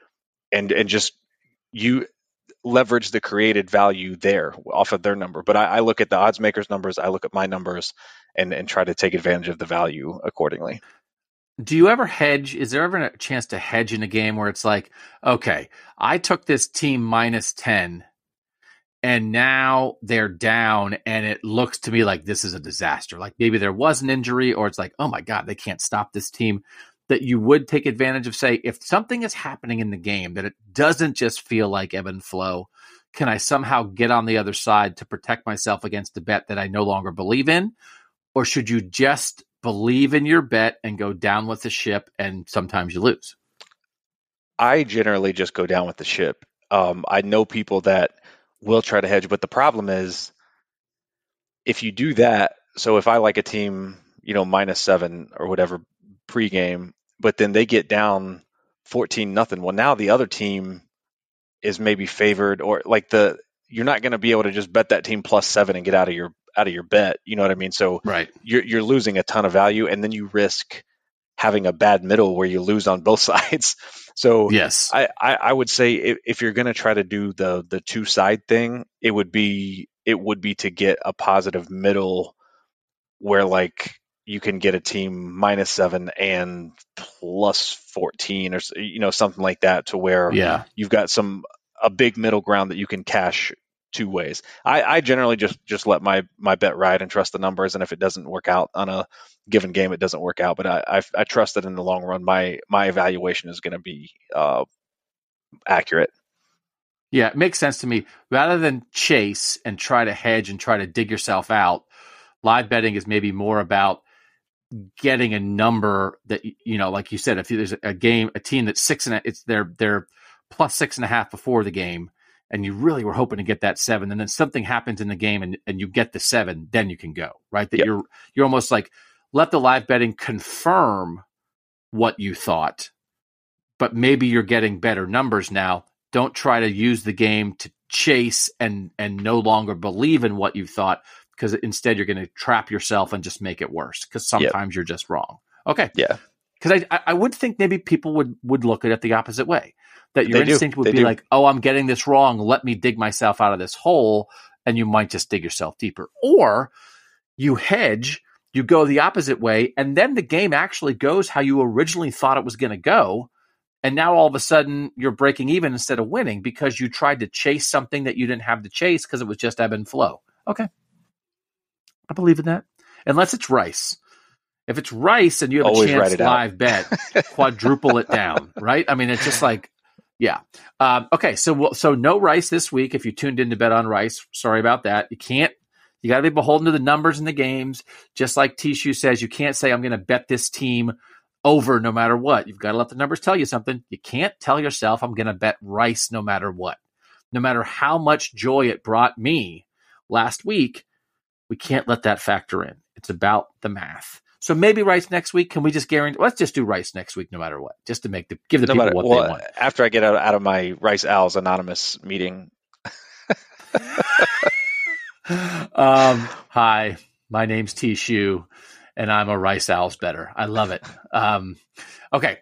and and just you leverage the created value there off of their number. But I, I look at the odds makers' numbers, I look at my numbers, and and try to take advantage of the value accordingly. Do you ever hedge? Is there ever a chance to hedge in a game where it's like, okay, I took this team minus 10 and now they're down and it looks to me like this is a disaster. Like maybe there was an injury or it's like, oh my God, they can't stop this team. That you would take advantage of, say, if something is happening in the game that it doesn't just feel like ebb and flow, can I somehow get on the other side to protect myself against a bet that I no longer believe in? Or should you just believe in your bet and go down with the ship, and sometimes you lose? I generally just go down with the ship. Um, I know people that will try to hedge, but the problem is if you do that. So if I like a team, you know, minus seven or whatever pregame, but then they get down 14 nothing. Well, now the other team is maybe favored or like the you're not going to be able to just bet that team plus seven and get out of your out of your bet. You know what I mean? So right. you're you're losing a ton of value, and then you risk having a bad middle where you lose on both sides. So yes, I, I, I would say if, if you're going to try to do the the two side thing, it would be it would be to get a positive middle where like you can get a team minus seven and plus 14 or you know something like that to where yeah you've got some a big middle ground that you can cash two ways. I, I generally just just let my my bet ride and trust the numbers, and if it doesn't work out on a given game, it doesn't work out. But I I, I trust that in the long run, my my evaluation is going to be uh, accurate. Yeah, it makes sense to me. Rather than chase and try to hedge and try to dig yourself out, live betting is maybe more about getting a number that you know, like you said, if there's a game, a team that's six and a, it's they're they're plus six and a half before the game, and you really were hoping to get that seven, and then something happens in the game and, and you get the seven, then you can go, right? That yep. you're you're almost like let the live betting confirm what you thought, but maybe you're getting better numbers now. Don't try to use the game to chase and and no longer believe in what you thought because instead you're going to trap yourself and just make it worse because sometimes yep. you're just wrong. Okay. Yeah. Because I I would think maybe people would would look at it the opposite way that your they instinct do. would they be do. like, oh, I'm getting this wrong. Let me dig myself out of this hole. And you might just dig yourself deeper. Or you hedge, you go the opposite way, and then the game actually goes how you originally thought it was going to go. And now all of a sudden you're breaking even instead of winning because you tried to chase something that you didn't have to chase because it was just ebb and flow. Okay. I believe in that. Unless it's rice. If it's rice and you have Always a chance live bet, quadruple it down, right? I mean, it's just like yeah. Um, okay. So so no rice this week. If you tuned in to bet on rice, sorry about that. You can't You got to be beholden to the numbers in the games. Just like T. Shoe says, you can't say, I'm going to bet this team over no matter what. You've got to let the numbers tell you something. You can't tell yourself, I'm going to bet Rice no matter what. No matter how much joy it brought me last week, we can't let that factor in. It's about the math. So maybe Rice next week. Can we just guarantee? Let's just do Rice next week, no matter what, just to make the give the No people matter- what well, they want. After I get out, out of my Rice Owls anonymous meeting, um, hi, my name's T. Shoe, and I'm a Rice Owls better. I love it. Um, okay,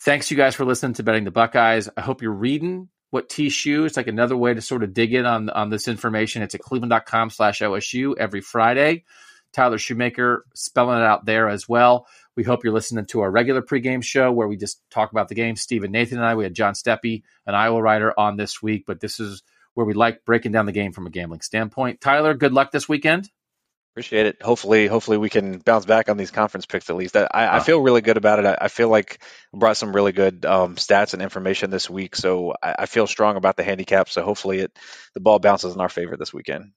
thanks you guys for listening to betting the Buckeyes. I hope you're reading what T. Shoe. It's like another way to sort of dig in on on this information. It's at cleveland.com/slash OSU every Friday. Tyler Shoemaker spelling it out there as well. We hope you're listening to our regular pregame show where we just talk about the game. Stephen Nathan and I, we had John Steppe, an Iowa writer, on this week, but this is where we like breaking down the game from a gambling standpoint. Tyler, good luck this weekend. Appreciate it. Hopefully, hopefully we can bounce back on these conference picks at least. I, I Uh. feel really good about it. I, I feel like I brought some really good um, stats and information this week, so I, I feel strong about the handicap. So hopefully, it the ball bounces in our favor this weekend.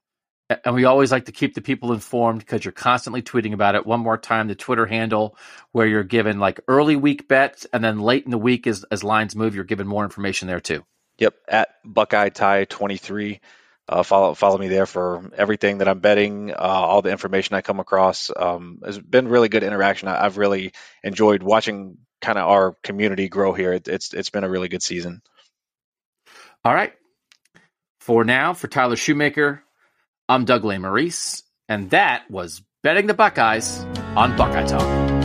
And we always like to keep the people informed because you're constantly tweeting about it. One more time, the Twitter handle where you're given like early week bets, and then late in the week as, as lines move, you're given more information there too. Yep, at Buckeye Tie twenty three. Uh, follow follow me there for everything that I'm betting, uh, all the information I come across. Um, it's been really good interaction. I, I've really enjoyed watching kind of our community grow here. It, it's it's been a really good season. All right. For now, for Tyler Shoemaker, I'm Doug Lesmerises, and that was Betting the Buckeyes on Buckeye Talk.